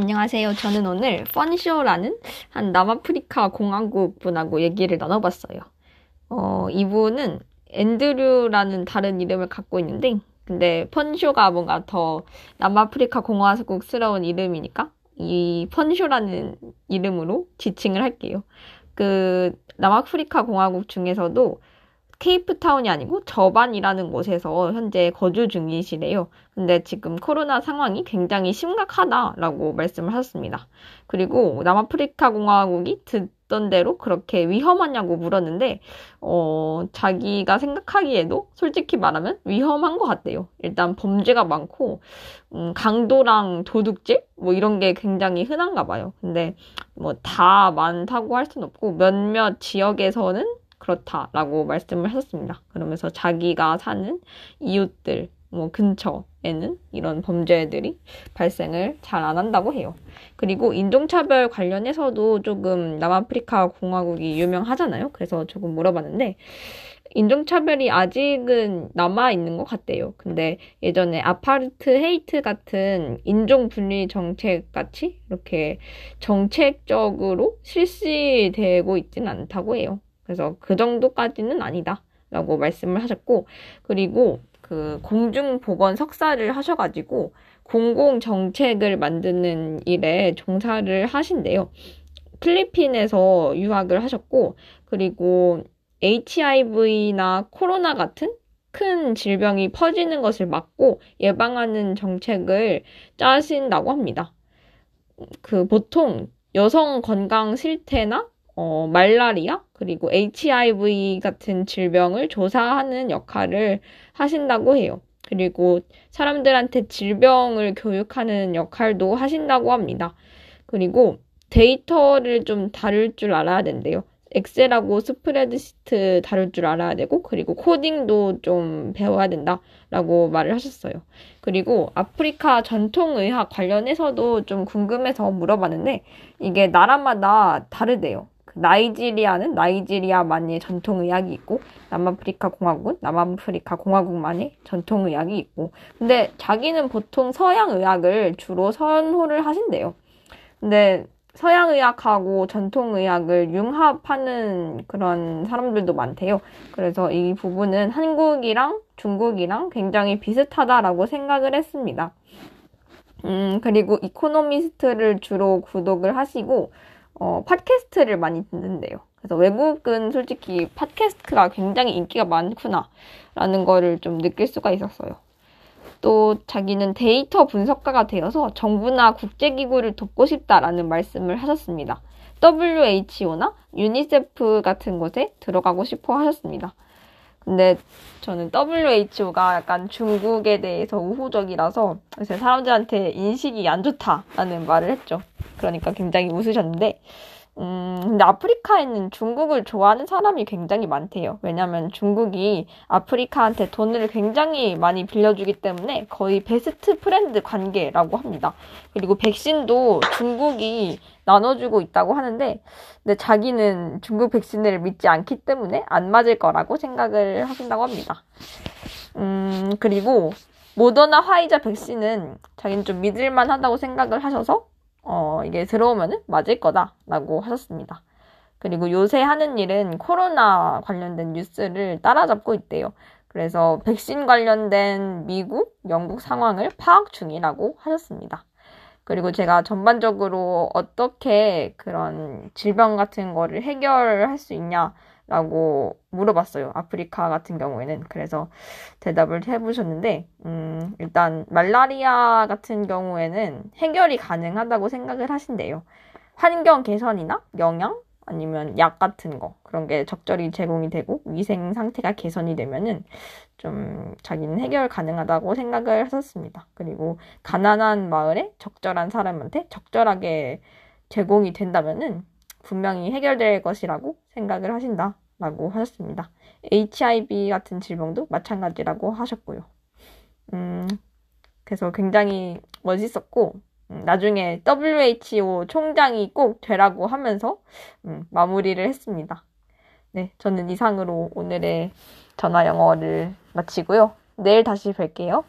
안녕하세요. 저는 오늘 펀쇼라는 한 남아프리카 공화국 분하고 얘기를 나눠봤어요. 어, 이분은 앤드류라는 다른 이름을 갖고 있는데, 근데 펀쇼가 뭔가 더 남아프리카 공화국스러운 이름이니까 이 펀쇼라는 이름으로 지칭을 할게요. 그 남아프리카 공화국 중에서도 케이프타운이 아니고 저반이라는 곳에서 현재 거주 중이시래요. 근데 지금 코로나 상황이 굉장히 심각하다라고 말씀을 하셨습니다. 그리고 남아프리카 공화국이 듣던 대로 그렇게 위험하냐고 물었는데, 어, 자기가 생각하기에도 솔직히 말하면 위험한 것 같대요. 일단 범죄가 많고, 음, 강도랑 도둑질? 뭐 이런 게 굉장히 흔한가 봐요. 근데 뭐 다 많다고 할 순 없고, 몇몇 지역에서는 그렇다라고 말씀을 하셨습니다. 그러면서 자기가 사는 이웃들, 뭐 근처에는 이런 범죄들이 발생을 잘 안 한다고 해요. 그리고 인종차별 관련해서도 조금 남아프리카 공화국이 유명하잖아요. 그래서 조금 물어봤는데 인종차별이 아직은 남아 있는 것 같대요. 근데 예전에 아파르트 헤이트 같은 인종 분리 정책 같이 이렇게 정책적으로 실시되고 있지는 않다고 해요. 그래서 그 정도까지는 아니다. 라고 말씀을 하셨고, 그리고 그 공중보건 석사를 하셔가지고 공공정책을 만드는 일에 종사를 하신대요. 필리핀에서 유학을 하셨고, 그리고 HIV나 코로나 같은 큰 질병이 퍼지는 것을 막고 예방하는 정책을 짜신다고 합니다. 그 보통 여성 건강 실태나 어, 말라리아 그리고 HIV 같은 질병을 조사하는 역할을 하신다고 해요. 그리고 사람들한테 질병을 교육하는 역할도 하신다고 합니다. 그리고 데이터를 좀 다룰 줄 알아야 된대요. 엑셀하고 스프레드시트 다룰 줄 알아야 되고, 그리고 코딩도 좀 배워야 된다라고 말을 하셨어요. 그리고 아프리카 전통 의학 관련해서도 좀 궁금해서 물어봤는데, 이게 나라마다 다르대요. 그 나이지리아는 나이지리아만의 전통의학이 있고 남아프리카 공화국은 남아프리카 공화국만의 전통의학이 있고 근데 자기는 보통 서양의학을 주로 선호를 하신대요. 근데 서양의학하고 전통의학을 융합하는 그런 사람들도 많대요. 그래서 이 부분은 한국이랑 중국이랑 굉장히 비슷하다라고 생각을 했습니다. 음, 그리고 이코노미스트를 주로 구독을 하시고, 어, 팟캐스트를 많이 듣는데요. 그래서 외국은 솔직히 팟캐스트가 굉장히 인기가 많구나 라는 거를 좀 느낄 수가 있었어요. 또 자기는 데이터 분석가가 되어서 정부나 국제기구를 돕고 싶다라는 말씀을 하셨습니다. WHO나 유니세프 같은 곳에 들어가고 싶어 하셨습니다. 근데 저는 WHO가 약간 중국에 대해서 우호적이라서 사람들한테 인식이 안 좋다라는 말을 했죠. 그러니까 굉장히 웃으셨는데 음, 근데 아프리카에는 중국을 좋아하는 사람이 굉장히 많대요. 왜냐면 중국이 아프리카한테 돈을 굉장히 많이 빌려주기 때문에 거의 best friend 관계라고 합니다. 그리고 백신도 중국이 나눠주고 있다고 하는데, 근데 자기는 중국 백신을 믿지 않기 때문에 안 맞을 거라고 생각을 하신다고 합니다. 음, 그리고 모더나 화이자 백신은 자기는 좀 믿을만 하다고 생각을 하셔서 어, 이게 들어오면은 맞을 거다라고 하셨습니다. 그리고 요새 하는 일은 코로나 관련된 뉴스를 따라잡고 있대요. 그래서 백신 관련된 미국, 영국 상황을 파악 중이라고 하셨습니다. 그리고 제가 전반적으로 어떻게 그런 질병 같은 거를 해결할 수 있냐 라고 물어봤어요. 아프리카 같은 경우에는. 그래서 대답을 해보셨는데, 음, 일단 말라리아 같은 경우에는 해결이 가능하다고 생각을 하신대요. 환경 개선이나 영양 아니면 약 같은 거 그런 게 적절히 제공이 되고 위생 상태가 개선이 되면은 좀 자기는 해결 가능하다고 생각을 하셨습니다. 그리고 가난한 마을에 적절한 사람한테 적절하게 제공이 된다면은 분명히 해결될 것이라고 생각을 하신다라고 하셨습니다. HIV 같은 질병도 마찬가지라고 하셨고요. 음, 그래서 굉장히 멋있었고, 음, 나중에 WHO 총장이 꼭 되라고 하면서 음, 마무리를 했습니다. 네, 저는 이상으로 오늘의 전화 영어를 마치고요. 내일 다시 뵐게요.